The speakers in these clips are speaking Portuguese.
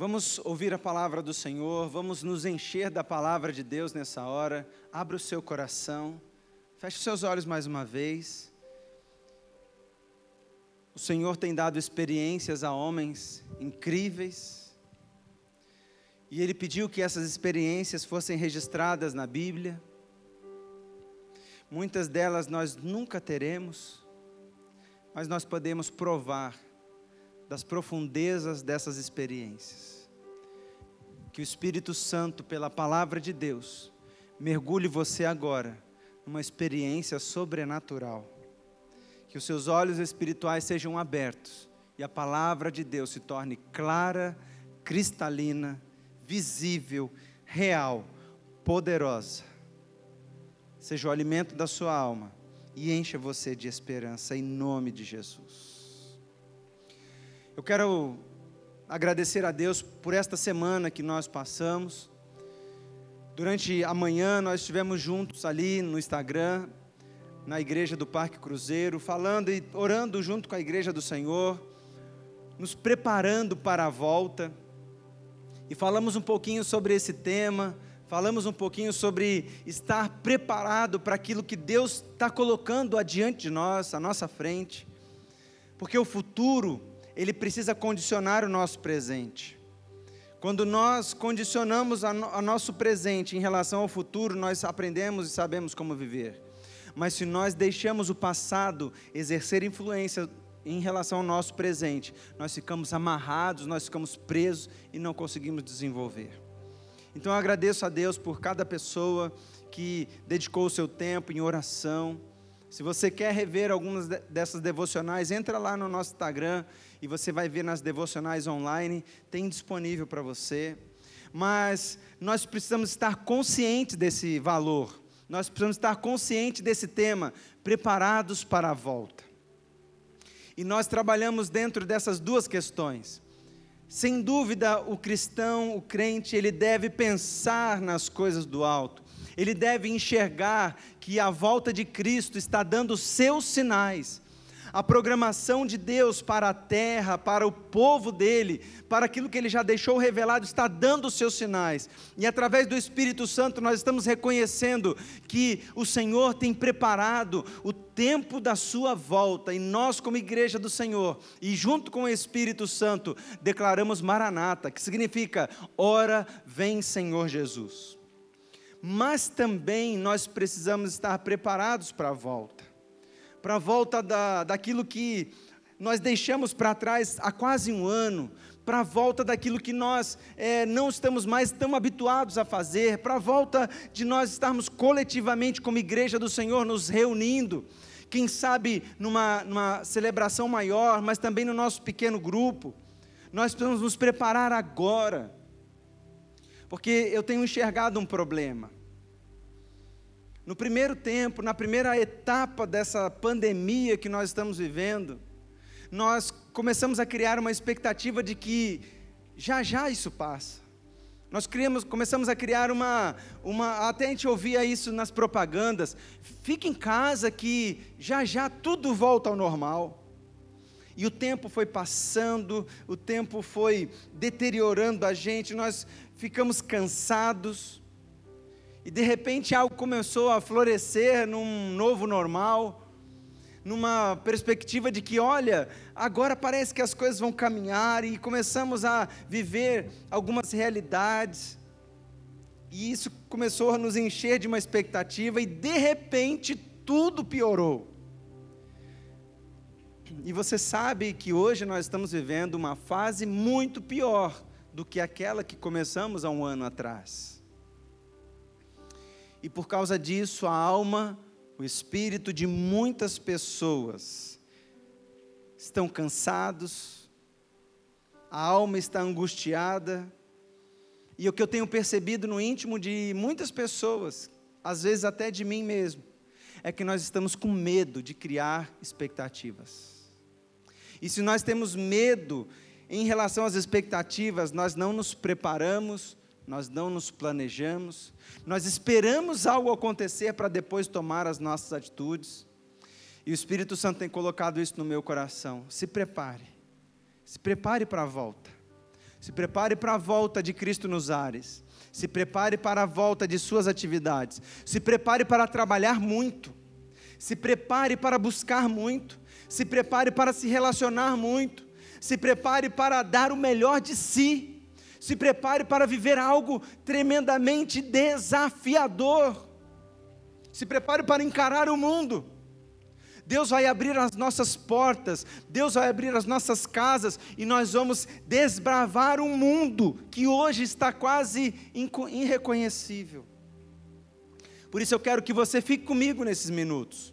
Vamos ouvir a palavra do Senhor, vamos nos encher da palavra de Deus nessa hora. Abra o seu coração, feche os seus olhos mais uma vez. O Senhor tem dado experiências a homens incríveis, e Ele pediu que essas experiências fossem registradas na Bíblia. Muitas delas nós nunca teremos, mas nós podemos provar das profundezas dessas experiências. Que o Espírito Santo, pela palavra de Deus, mergulhe você agora numa experiência sobrenatural. Que os seus olhos espirituais sejam abertos e a palavra de Deus se torne clara, cristalina, visível, real, poderosa. Seja o alimento da sua alma e encha você de esperança em nome de Jesus. Eu quero agradecer a Deus por esta semana que nós passamos. Durante a manhã nós estivemos juntos ali no Instagram, na igreja do Parque Cruzeiro, falando e orando junto com a igreja do Senhor, nos preparando para a volta. E falamos um pouquinho sobre esse tema, falamos um pouquinho sobre estar preparado para aquilo que Deus está colocando adiante de nós, à nossa frente. Porque o futuro ele precisa condicionar o nosso presente. Quando nós condicionamos a nosso presente em relação ao futuro, nós aprendemos e sabemos como viver. Mas se nós deixamos o passado exercer influência em relação ao nosso presente, nós ficamos amarrados, nós ficamos presos e não conseguimos desenvolver. Então eu agradeço a Deus por cada pessoa que dedicou o seu tempo em oração. Se você quer rever algumas dessas devocionais, entra lá no nosso Instagram e você vai ver nas devocionais online, tem disponível para você. Mas nós precisamos estar conscientes desse valor, nós precisamos estar conscientes desse tema, preparados para a volta. E nós trabalhamos dentro dessas duas questões. Sem dúvida, o cristão, o crente, ele deve pensar nas coisas do alto. Ele deve enxergar que a volta de Cristo está dando seus sinais a programação de Deus para a terra, para o povo dele, para aquilo que ele já deixou revelado, está dando seus sinais. E através do Espírito Santo nós estamos reconhecendo que o Senhor tem preparado o tempo da sua volta, e nós, como igreja do Senhor, e junto com o Espírito Santo, declaramos Maranata, que significa: Ora, vem Senhor Jesus. Mas também nós precisamos estar preparados para a volta para a volta da, daquilo que nós deixamos para trás há quase um ano, para a volta daquilo que nós é, não estamos mais tão habituados a fazer, para a volta de nós estarmos coletivamente como igreja do Senhor nos reunindo, quem sabe numa, numa celebração maior, mas também no nosso pequeno grupo. Nós precisamos nos preparar agora, porque eu tenho enxergado um problema. No primeiro tempo, na primeira etapa dessa pandemia que nós estamos vivendo, nós começamos a criar uma expectativa de que já já isso passa. Nós criamos, começamos a criar uma, uma, até a gente ouvia isso nas propagandas, fique em casa que já já tudo volta ao normal. E o tempo foi passando, o tempo foi deteriorando a gente, nós ficamos cansados, e de repente algo começou a florescer num novo normal, numa perspectiva de que, olha, agora parece que as coisas vão caminhar e começamos a viver algumas realidades. E isso começou a nos encher de uma expectativa e de repente tudo piorou. E você sabe que hoje nós estamos vivendo uma fase muito pior do que aquela que começamos há um ano atrás. E por causa disso, a alma, o espírito de muitas pessoas estão cansados, a alma está angustiada. E o que eu tenho percebido no íntimo de muitas pessoas, às vezes até de mim mesmo, é que nós estamos com medo de criar expectativas. E se nós temos medo em relação às expectativas, nós não nos preparamos, nós não nos planejamos, nós esperamos algo acontecer para depois tomar as nossas atitudes. E o Espírito Santo tem colocado isso no meu coração. Se prepare. Se prepare para a volta. Se prepare para a volta de Cristo nos ares. Se prepare para a volta de suas atividades. Se prepare para trabalhar muito. Se prepare para buscar muito. Se prepare para se relacionar muito. Se prepare para dar o melhor de si. Se prepare para viver algo tremendamente desafiador. Se prepare para encarar o mundo. Deus vai abrir as nossas portas, Deus vai abrir as nossas casas e nós vamos desbravar um mundo que hoje está quase irreconhecível. Por isso eu quero que você fique comigo nesses minutos,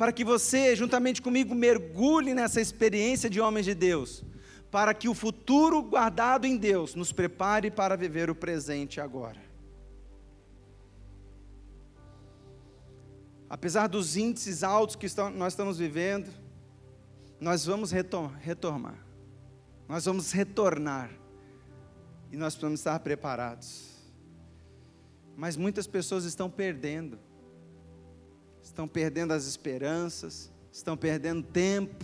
para que você, juntamente comigo, mergulhe nessa experiência de homens de Deus, para que o futuro guardado em Deus nos prepare para viver o presente agora. apesar dos índices altos que estão, nós estamos vivendo, nós vamos retornar. Nós vamos retornar. E nós precisamos estar preparados. Mas muitas pessoas estão perdendo. Estão perdendo as esperanças, estão perdendo tempo,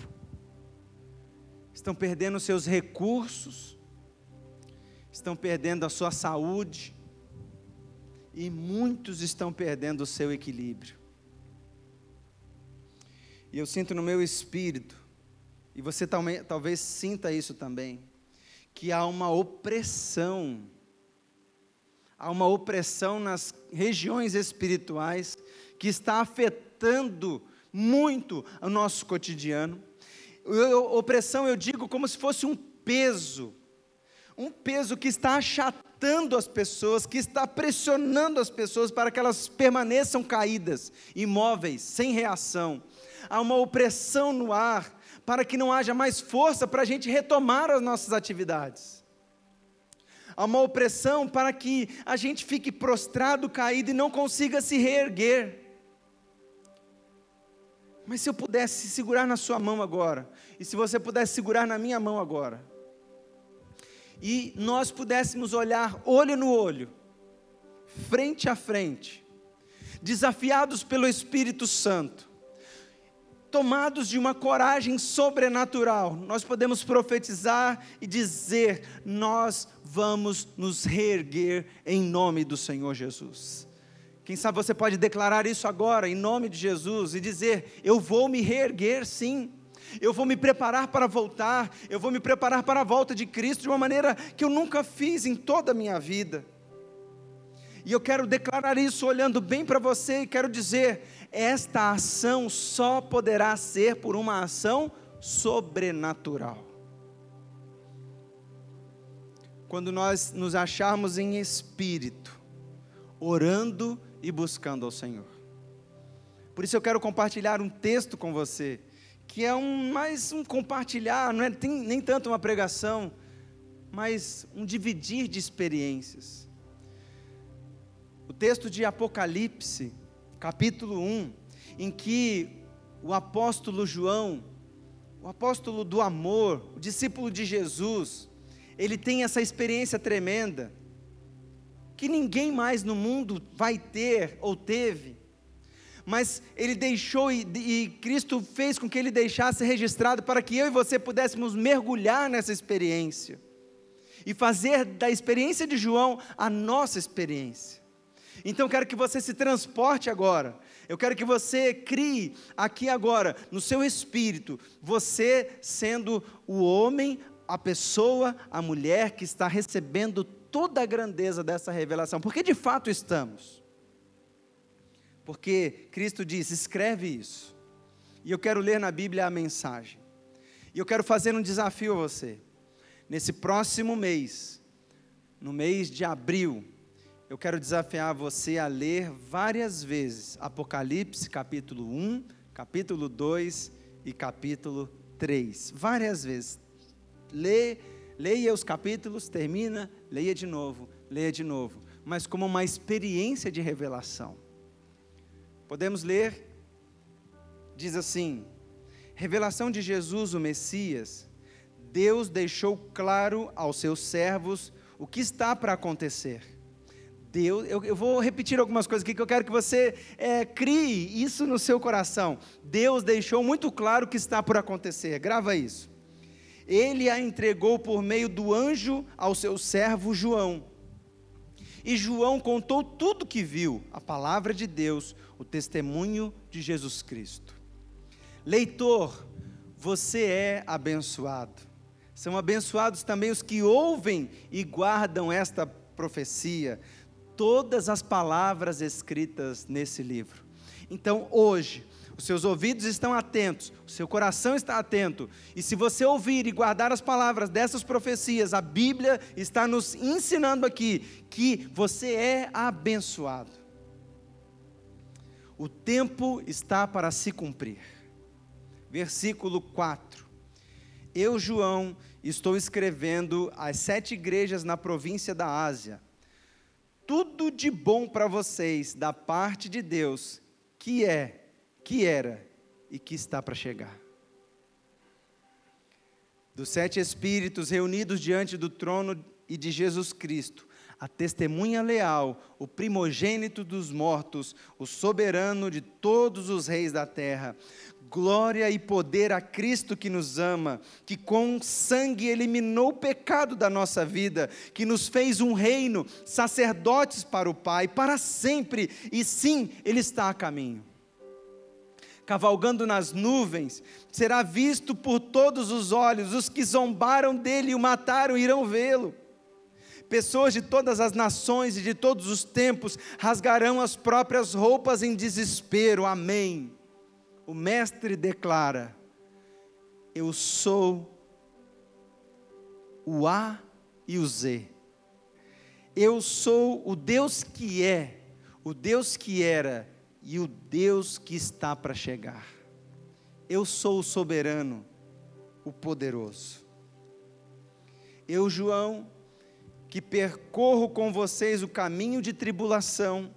estão perdendo seus recursos, estão perdendo a sua saúde, e muitos estão perdendo o seu equilíbrio. E eu sinto no meu espírito, e você talvez, sinta isso também, que há uma opressão, há uma opressão nas regiões espirituais que está afetando muito o nosso cotidiano. Eu, opressão eu digo como se fosse um peso, um peso que está achatando as pessoas, que está pressionando as pessoas para que elas permaneçam caídas, imóveis, sem reação há uma opressão no ar, para que não haja mais força para a gente retomar as nossas atividades. Há uma opressão para que a gente fique prostrado, caído e não consiga se reerguer. Mas se eu pudesse segurar na sua mão agora, e se você pudesse segurar na minha mão agora, e nós pudéssemos olhar olho no olho, frente a frente, desafiados pelo Espírito Santo, tomados de uma coragem sobrenatural, nós podemos profetizar e dizer: Nós vamos nos reerguer em nome do Senhor Jesus. Quem sabe você pode declarar isso agora, em nome de Jesus, e dizer: Eu vou me reerguer sim. Eu vou me preparar para voltar, eu vou me preparar para a volta de Cristo de uma maneira que eu nunca fiz em toda a minha vida. E eu quero declarar isso olhando bem para você e quero dizer: esta ação só poderá ser por uma ação sobrenatural. Quando nós nos acharmos em espírito, orando e buscando ao Senhor. Por isso eu quero compartilhar um texto com você, que é um mais um compartilhar, não é nem tanto uma pregação, mas um dividir de experiências. O texto de Apocalipse, capítulo 1, em que o apóstolo João, o apóstolo do amor, o discípulo de Jesus, ele tem essa experiência tremenda, que ninguém mais no mundo vai ter ou teve, mas ele deixou e, e, Cristo fez com que ele deixasse registrado para que eu e você pudéssemos mergulhar nessa experiência e fazer da experiência de João a nossa experiência. Então quero que você se transporte agora. Eu quero que você crie aqui agora, no seu espírito, você sendo o homem, a pessoa, a mulher que está recebendo toda a grandeza dessa revelação. Porque de fato estamos. Porque Cristo diz: escreve isso. E eu quero ler na Bíblia a mensagem. E eu quero fazer um desafio a você. Nesse próximo mês, no mês de abril, eu quero desafiar você a ler várias vezes Apocalipse capítulo 1, capítulo 2 e capítulo 3. Várias vezes. Lê, leia os capítulos, termina, leia de novo, leia de novo. Mas como uma experiência de revelação. Podemos ler, diz assim: Revelação de Jesus, o Messias, Deus deixou claro aos seus servos o que está para acontecer Deus, eu, eu, vou repetir algumas coisas aqui que eu quero que você é, crie isso no seu coração. Deus deixou muito claro o que está por acontecer, grava isso. Ele a entregou por meio do anjo ao seu servo João. E João contou tudo que viu, a palavra de Deus, o testemunho de Jesus Cristo. Leitor, você é abençoado. São abençoados também os que ouvem e guardam esta profecia, todas as palavras escritas nesse livro. Então, hoje, os seus ouvidos estão atentos, o seu coração está atento, e se você ouvir e guardar as palavras dessas profecias, a Bíblia está nos ensinando aqui que você é abençoado. O tempo está para se cumprir. Versículo 4. Eu, João, estou escrevendo às sete igrejas na província da Ásia. Tudo de bom para vocês da parte de Deus, que é que era e que está para chegar. Dos sete Espíritos reunidos diante do trono e de Jesus Cristo, a testemunha leal, o primogênito dos mortos, o soberano de todos os reis da terra. Glória e poder a Cristo que nos ama, que com sangue eliminou o pecado da nossa vida, que nos fez um reino, sacerdotes para o Pai, para sempre, e sim, Ele está a caminho cavalgando nas nuvens, será visto por todos os olhos, os que zombaram dele e o mataram irão vê-lo. Pessoas de todas as nações e de todos os tempos rasgarão as próprias roupas em desespero. Amém. O Mestre declara: Eu sou o A e o Z. Eu sou o Deus que é, o Deus que era e o Deus que está para chegar. Eu sou o soberano, o poderoso. Eu, João, que percorro com vocês o caminho de tribulação,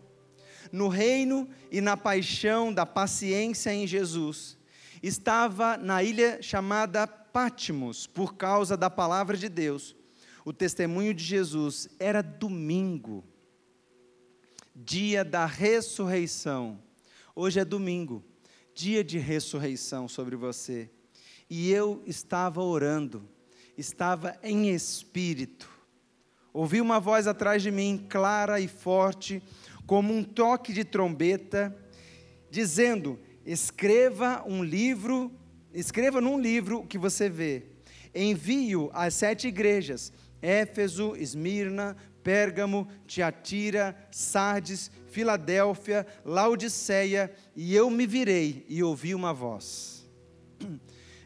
no reino e na paixão da paciência em Jesus, estava na ilha chamada Pátimos, por causa da palavra de Deus. O testemunho de Jesus era domingo dia da ressurreição. Hoje é domingo, dia de ressurreição sobre você. E eu estava orando, estava em espírito. Ouvi uma voz atrás de mim, clara e forte, como um toque de trombeta, dizendo: Escreva um livro, escreva num livro o que você vê. Envio às sete igrejas: Éfeso, Esmirna, Pérgamo, Tiatira, Sardes, Filadélfia, Laodiceia, e eu me virei e ouvi uma voz.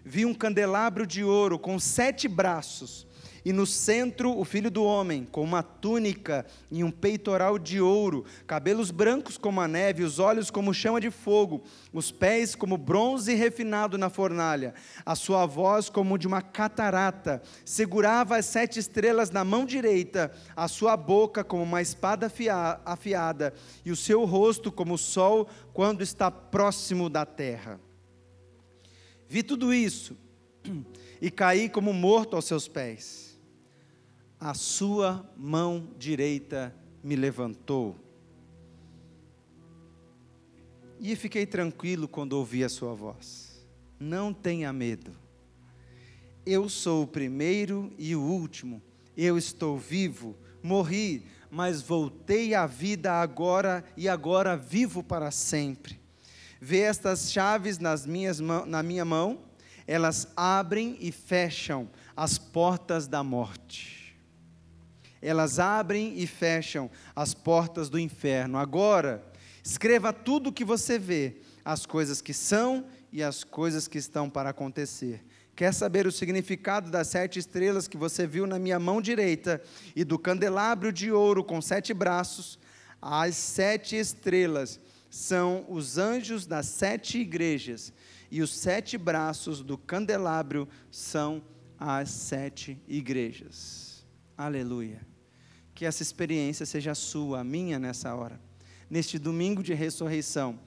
Vi um candelabro de ouro com sete braços e no centro o filho do homem, com uma túnica e um peitoral de ouro, cabelos brancos como a neve, os olhos como chama de fogo, os pés como bronze refinado na fornalha, a sua voz como de uma catarata, segurava as sete estrelas na mão direita, a sua boca como uma espada afiada, e o seu rosto como o sol quando está próximo da terra. Vi tudo isso e caí como morto aos seus pés a sua mão direita me levantou. E fiquei tranquilo quando ouvi a sua voz. Não tenha medo. Eu sou o primeiro e o último. Eu estou vivo, morri, mas voltei à vida agora e agora vivo para sempre. Vê estas chaves nas minhas, na minha mão, elas abrem e fecham as portas da morte elas abrem e fecham as portas do inferno. Agora, escreva tudo o que você vê, as coisas que são e as coisas que estão para acontecer. Quer saber o significado das sete estrelas que você viu na minha mão direita e do candelabro de ouro com sete braços? As sete estrelas são os anjos das sete igrejas, e os sete braços do candelabro são as sete igrejas. Aleluia que essa experiência seja sua, a minha nessa hora, neste domingo de ressurreição,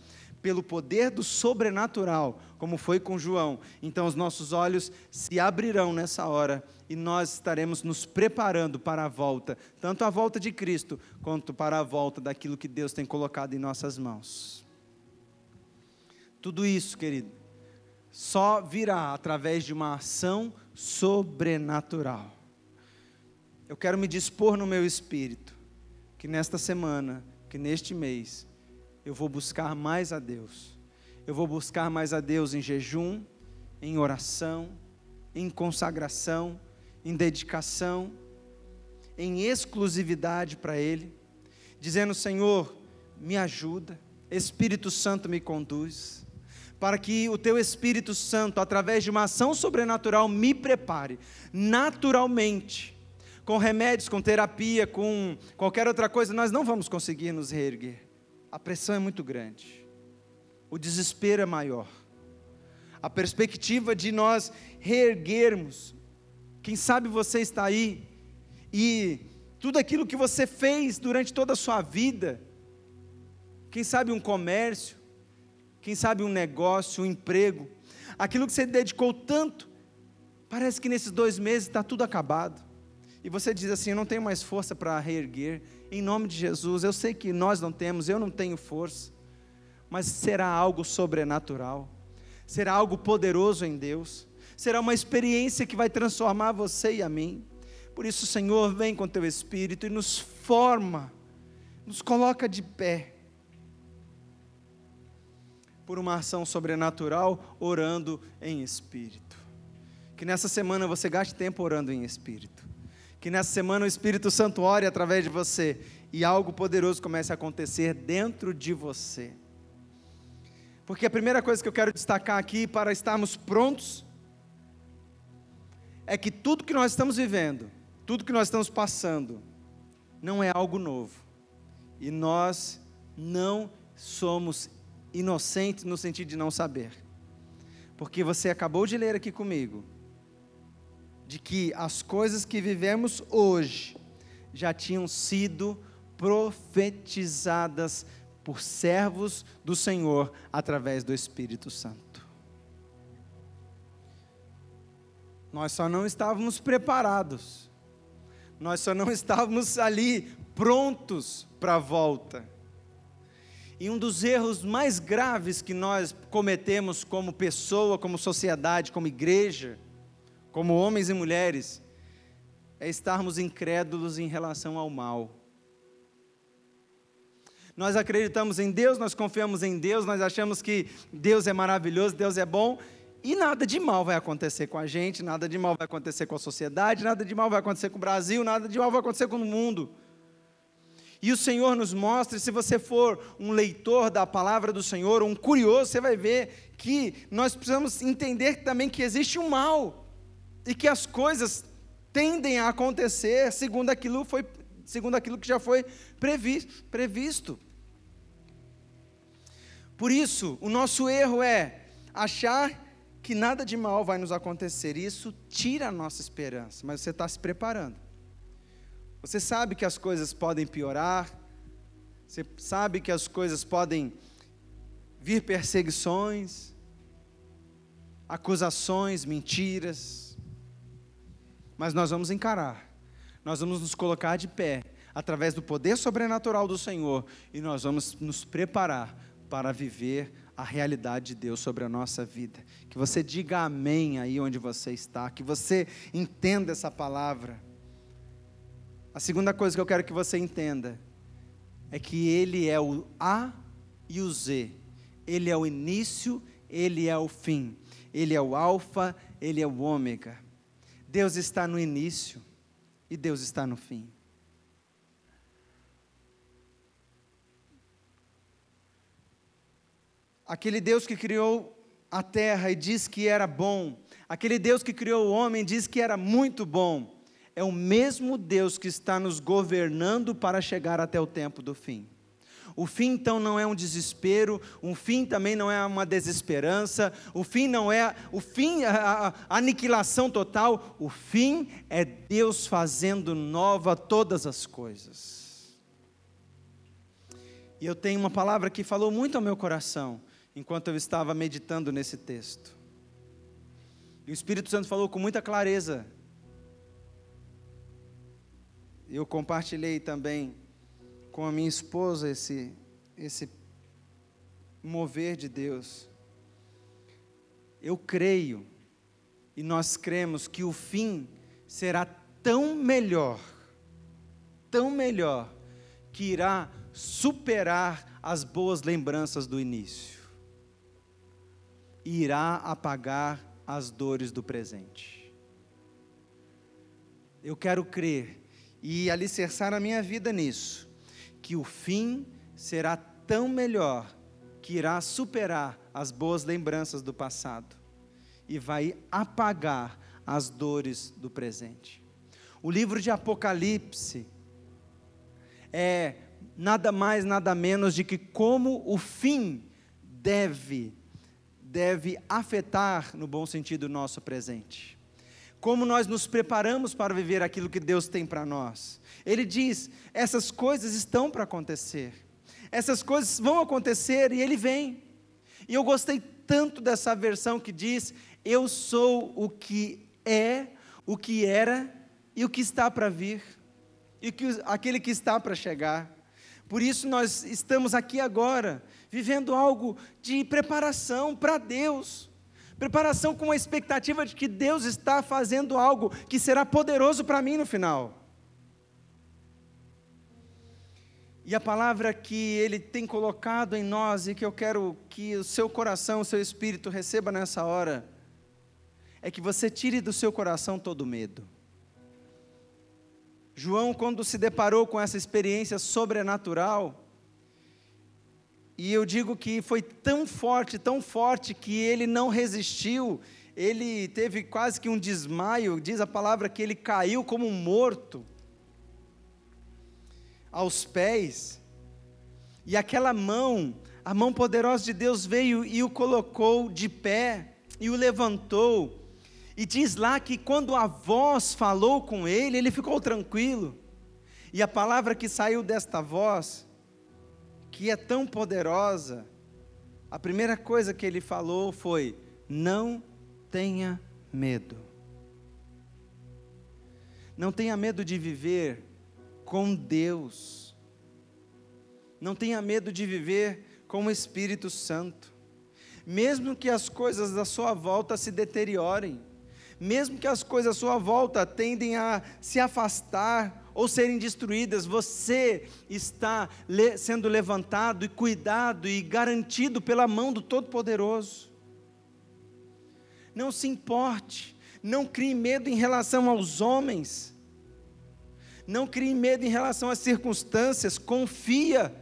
pelo poder do sobrenatural, como foi com João. Então, os nossos olhos se abrirão nessa hora e nós estaremos nos preparando para a volta, tanto a volta de Cristo, quanto para a volta daquilo que Deus tem colocado em nossas mãos. Tudo isso, querido, só virá através de uma ação sobrenatural. Eu quero me dispor no meu espírito que nesta semana, que neste mês, eu vou buscar mais a Deus. Eu vou buscar mais a Deus em jejum, em oração, em consagração, em dedicação, em exclusividade para Ele, dizendo: Senhor, me ajuda, Espírito Santo me conduz para que o teu Espírito Santo, através de uma ação sobrenatural, me prepare naturalmente. Com remédios, com terapia, com qualquer outra coisa, nós não vamos conseguir nos reerguer. A pressão é muito grande, o desespero é maior. A perspectiva de nós reerguermos, quem sabe você está aí e tudo aquilo que você fez durante toda a sua vida, quem sabe um comércio, quem sabe um negócio, um emprego, aquilo que você dedicou tanto, parece que nesses dois meses está tudo acabado. E você diz assim: Eu não tenho mais força para reerguer. Em nome de Jesus, eu sei que nós não temos, eu não tenho força, mas será algo sobrenatural, será algo poderoso em Deus, será uma experiência que vai transformar você e a mim. Por isso, Senhor, vem com teu Espírito e nos forma, nos coloca de pé por uma ação sobrenatural, orando em espírito. Que nessa semana você gaste tempo orando em espírito. Que nessa semana o Espírito Santo ore através de você e algo poderoso comece a acontecer dentro de você. Porque a primeira coisa que eu quero destacar aqui para estarmos prontos é que tudo que nós estamos vivendo, tudo que nós estamos passando, não é algo novo. E nós não somos inocente no sentido de não saber. Porque você acabou de ler aqui comigo, de que as coisas que vivemos hoje já tinham sido profetizadas por servos do Senhor através do Espírito Santo. Nós só não estávamos preparados, nós só não estávamos ali prontos para a volta. E um dos erros mais graves que nós cometemos como pessoa, como sociedade, como igreja, como homens e mulheres, é estarmos incrédulos em relação ao mal. Nós acreditamos em Deus, nós confiamos em Deus, nós achamos que Deus é maravilhoso, Deus é bom, e nada de mal vai acontecer com a gente, nada de mal vai acontecer com a sociedade, nada de mal vai acontecer com o Brasil, nada de mal vai acontecer com o mundo. E o Senhor nos mostra, se você for um leitor da palavra do Senhor, um curioso, você vai ver que nós precisamos entender também que existe um mal e que as coisas tendem a acontecer segundo aquilo, foi, segundo aquilo que já foi previsto, previsto. Por isso, o nosso erro é achar que nada de mal vai nos acontecer. Isso tira a nossa esperança, mas você está se preparando. Você sabe que as coisas podem piorar, você sabe que as coisas podem vir perseguições, acusações, mentiras, mas nós vamos encarar, nós vamos nos colocar de pé, através do poder sobrenatural do Senhor, e nós vamos nos preparar para viver a realidade de Deus sobre a nossa vida. Que você diga amém aí onde você está, que você entenda essa palavra. A segunda coisa que eu quero que você entenda é que Ele é o A e o Z. Ele é o início, Ele é o fim. Ele é o Alfa, Ele é o Ômega. Deus está no início e Deus está no fim. Aquele Deus que criou a terra e diz que era bom, aquele Deus que criou o homem diz que era muito bom é o mesmo Deus que está nos governando para chegar até o tempo do fim. O fim então não é um desespero, o fim também não é uma desesperança, o fim não é o fim a, a, aniquilação total, o fim é Deus fazendo nova todas as coisas. E eu tenho uma palavra que falou muito ao meu coração enquanto eu estava meditando nesse texto. E o Espírito Santo falou com muita clareza eu compartilhei também com a minha esposa esse, esse mover de Deus. Eu creio E nós cremos que o fim será tão melhor, tão melhor, que irá superar as boas lembranças do início. Irá apagar as dores do presente. Eu quero crer e alicerçar a minha vida nisso, que o fim será tão melhor que irá superar as boas lembranças do passado e vai apagar as dores do presente. O livro de Apocalipse é nada mais, nada menos de que como o fim deve deve afetar no bom sentido o nosso presente. Como nós nos preparamos para viver aquilo que Deus tem para nós. Ele diz: essas coisas estão para acontecer. Essas coisas vão acontecer e ele vem. E eu gostei tanto dessa versão que diz: Eu sou o que é, o que era e o que está para vir, e que, aquele que está para chegar. Por isso nós estamos aqui agora, vivendo algo de preparação para Deus. Preparação com a expectativa de que Deus está fazendo algo que será poderoso para mim no final. E a palavra que Ele tem colocado em nós e que eu quero que o seu coração, o seu espírito receba nessa hora, é que você tire do seu coração todo medo. João, quando se deparou com essa experiência sobrenatural, e eu digo que foi tão forte, tão forte, que ele não resistiu, ele teve quase que um desmaio, diz a palavra que ele caiu como morto aos pés, e aquela mão, a mão poderosa de Deus veio e o colocou de pé, e o levantou, e diz lá que quando a voz falou com ele, ele ficou tranquilo, e a palavra que saiu desta voz, que é tão poderosa, a primeira coisa que ele falou foi: não tenha medo. Não tenha medo de viver com Deus. Não tenha medo de viver com o Espírito Santo. Mesmo que as coisas da sua volta se deteriorem, mesmo que as coisas à sua volta tendem a se afastar ou serem destruídas, você está sendo levantado e cuidado e garantido pela mão do Todo-Poderoso. Não se importe, não crie medo em relação aos homens, não crie medo em relação às circunstâncias, confia.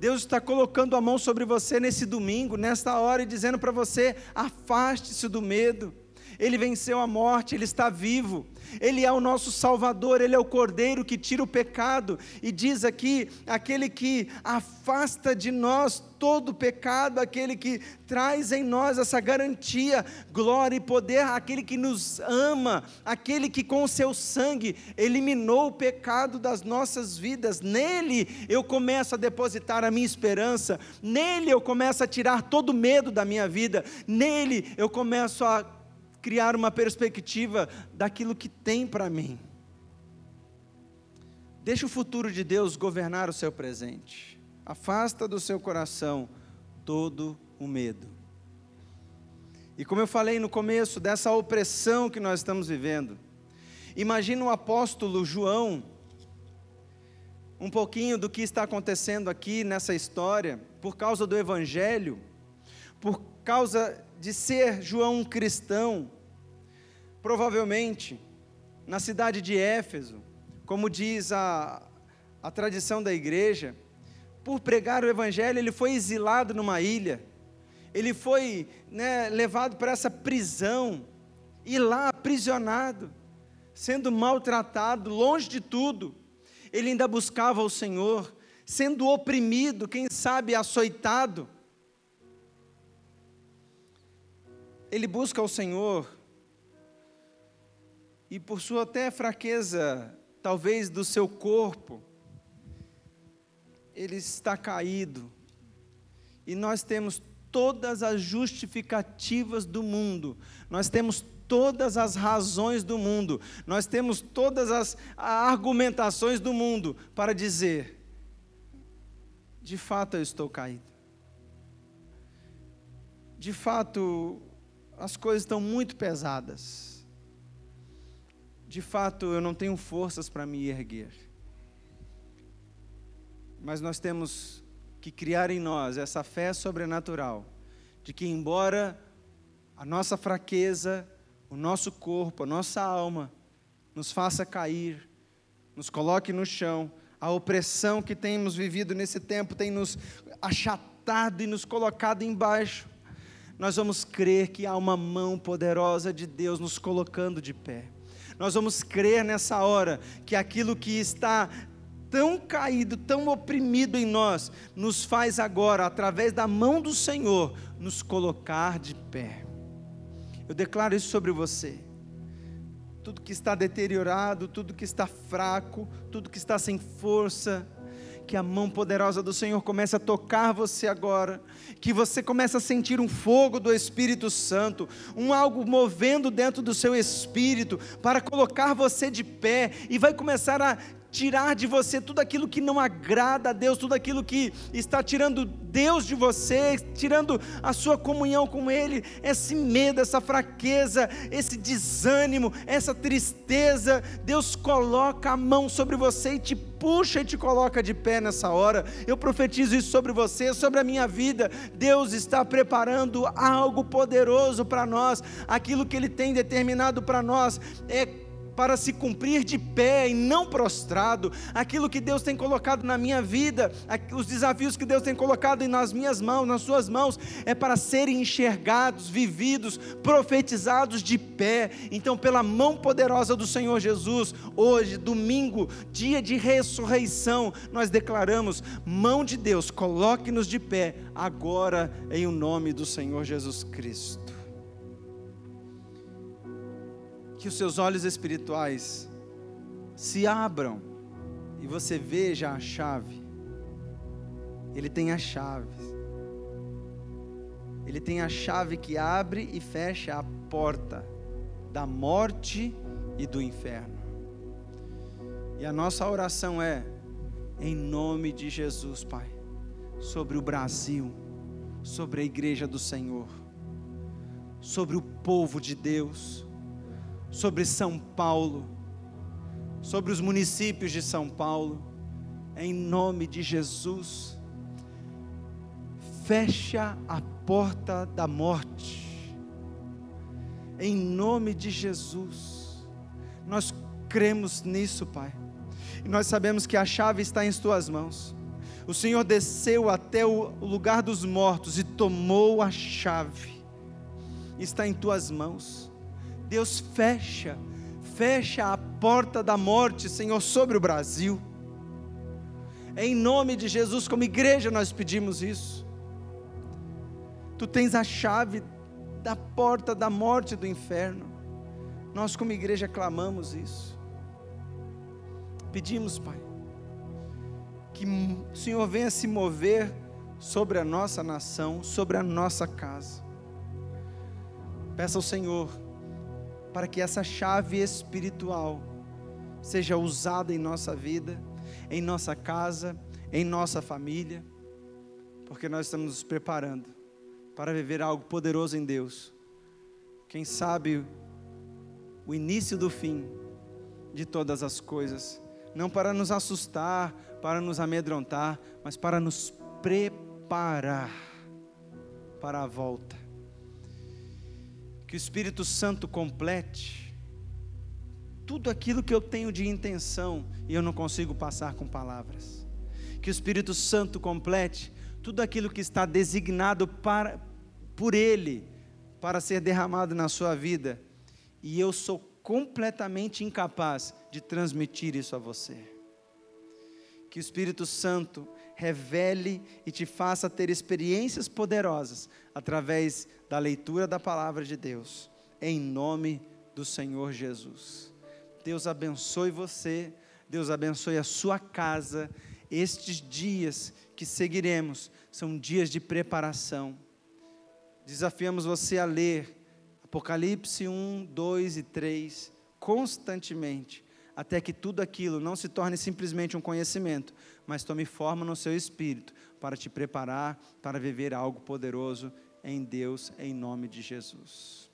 Deus está colocando a mão sobre você nesse domingo, nesta hora, e dizendo para você: afaste-se do medo. Ele venceu a morte, ele está vivo. Ele é o nosso Salvador, Ele é o Cordeiro que tira o pecado, e diz aqui: aquele que afasta de nós todo pecado, aquele que traz em nós essa garantia, glória e poder, aquele que nos ama, aquele que com o seu sangue eliminou o pecado das nossas vidas, nele eu começo a depositar a minha esperança, nele eu começo a tirar todo o medo da minha vida, nele eu começo a criar uma perspectiva daquilo que tem para mim. Deixa o futuro de Deus governar o seu presente. Afasta do seu coração todo o medo. E como eu falei no começo dessa opressão que nós estamos vivendo, imagina o apóstolo João, um pouquinho do que está acontecendo aqui nessa história, por causa do Evangelho, por causa de ser João um cristão, provavelmente na cidade de Éfeso, como diz a, a tradição da igreja, por pregar o evangelho, ele foi exilado numa ilha, ele foi né, levado para essa prisão, e lá aprisionado, sendo maltratado, longe de tudo, ele ainda buscava o Senhor, sendo oprimido, quem sabe açoitado, ele busca o Senhor, e por sua até fraqueza, talvez do seu corpo, ele está caído, e nós temos todas as justificativas do mundo, nós temos todas as razões do mundo, nós temos todas as argumentações do mundo para dizer: de fato eu estou caído, de fato as coisas estão muito pesadas. de fato eu não tenho forças para me erguer. Mas nós temos que criar em nós essa fé sobrenatural, de que, embora a nossa fraqueza, o nosso corpo, a nossa alma, nos faça cair, nos coloque no chão, a opressão que temos vivido nesse tempo tem nos achatado e nos colocado embaixo. Nós vamos crer que há uma mão poderosa de Deus nos colocando de pé. Nós vamos crer nessa hora que aquilo que está tão caído, tão oprimido em nós, nos faz agora, através da mão do Senhor, nos colocar de pé. Eu declaro isso sobre você. Tudo que está deteriorado, tudo que está fraco, tudo que está sem força, que a mão poderosa do Senhor comece a tocar você agora, que você comece a sentir um fogo do Espírito Santo, um algo movendo dentro do seu espírito para colocar você de pé e vai começar a tirar de você tudo aquilo que não agrada a Deus, tudo aquilo que está tirando Deus de você, tirando a sua comunhão com Ele, esse medo, essa fraqueza, esse desânimo, essa tristeza. Deus coloca a mão sobre você e te puxa e te coloca de pé nessa hora. Eu profetizo isso sobre você, sobre a minha vida. Deus está preparando algo poderoso para nós, aquilo que Ele tem determinado para nós é para se cumprir de pé e não prostrado, aquilo que Deus tem colocado na minha vida, os desafios que Deus tem colocado nas minhas mãos, nas suas mãos, é para serem enxergados, vividos, profetizados de pé. Então, pela mão poderosa do Senhor Jesus, hoje, domingo, dia de ressurreição, nós declaramos: mão de Deus, coloque-nos de pé agora, em o nome do Senhor Jesus Cristo. Que os seus olhos espirituais se abram e você veja a chave. Ele tem a chave. Ele tem a chave que abre e fecha a porta da morte e do inferno. E a nossa oração é, em nome de Jesus, Pai, sobre o Brasil, sobre a igreja do Senhor, sobre o povo de Deus sobre São Paulo, sobre os municípios de São Paulo, em nome de Jesus. Fecha a porta da morte, em nome de Jesus. Nós cremos nisso, Pai, e nós sabemos que a chave está em Tuas mãos. O Senhor desceu até o lugar dos mortos e tomou a chave, está em Tuas mãos Deus fecha, fecha a porta da morte, Senhor, sobre o Brasil. Em nome de Jesus, como igreja, nós pedimos isso. Tu tens a chave da porta da morte do inferno. Nós, como igreja, clamamos isso. Pedimos, Pai, que o Senhor venha se mover sobre a nossa nação, sobre a nossa casa. Peça ao Senhor para que essa chave espiritual seja usada em nossa vida, em nossa casa, em nossa família, porque nós estamos nos preparando para viver algo poderoso em Deus. Quem sabe o início do fim de todas as coisas, não para nos assustar, para nos amedrontar, mas para nos preparar para a volta que o Espírito Santo complete tudo aquilo que eu tenho de intenção e eu não consigo passar com palavras. Que o Espírito Santo complete tudo aquilo que está designado para, por Ele para ser derramado na sua vida e eu sou completamente incapaz de transmitir isso a você. Que o Espírito Santo revele e te faça ter experiências poderosas através da leitura da palavra de Deus, em nome do Senhor Jesus. Deus abençoe você, Deus abençoe a sua casa. Estes dias que seguiremos são dias de preparação. Desafiamos você a ler Apocalipse 1, 2 e 3 constantemente até que tudo aquilo não se torne simplesmente um conhecimento, mas tome forma no seu espírito para te preparar para viver algo poderoso em Deus, em nome de Jesus.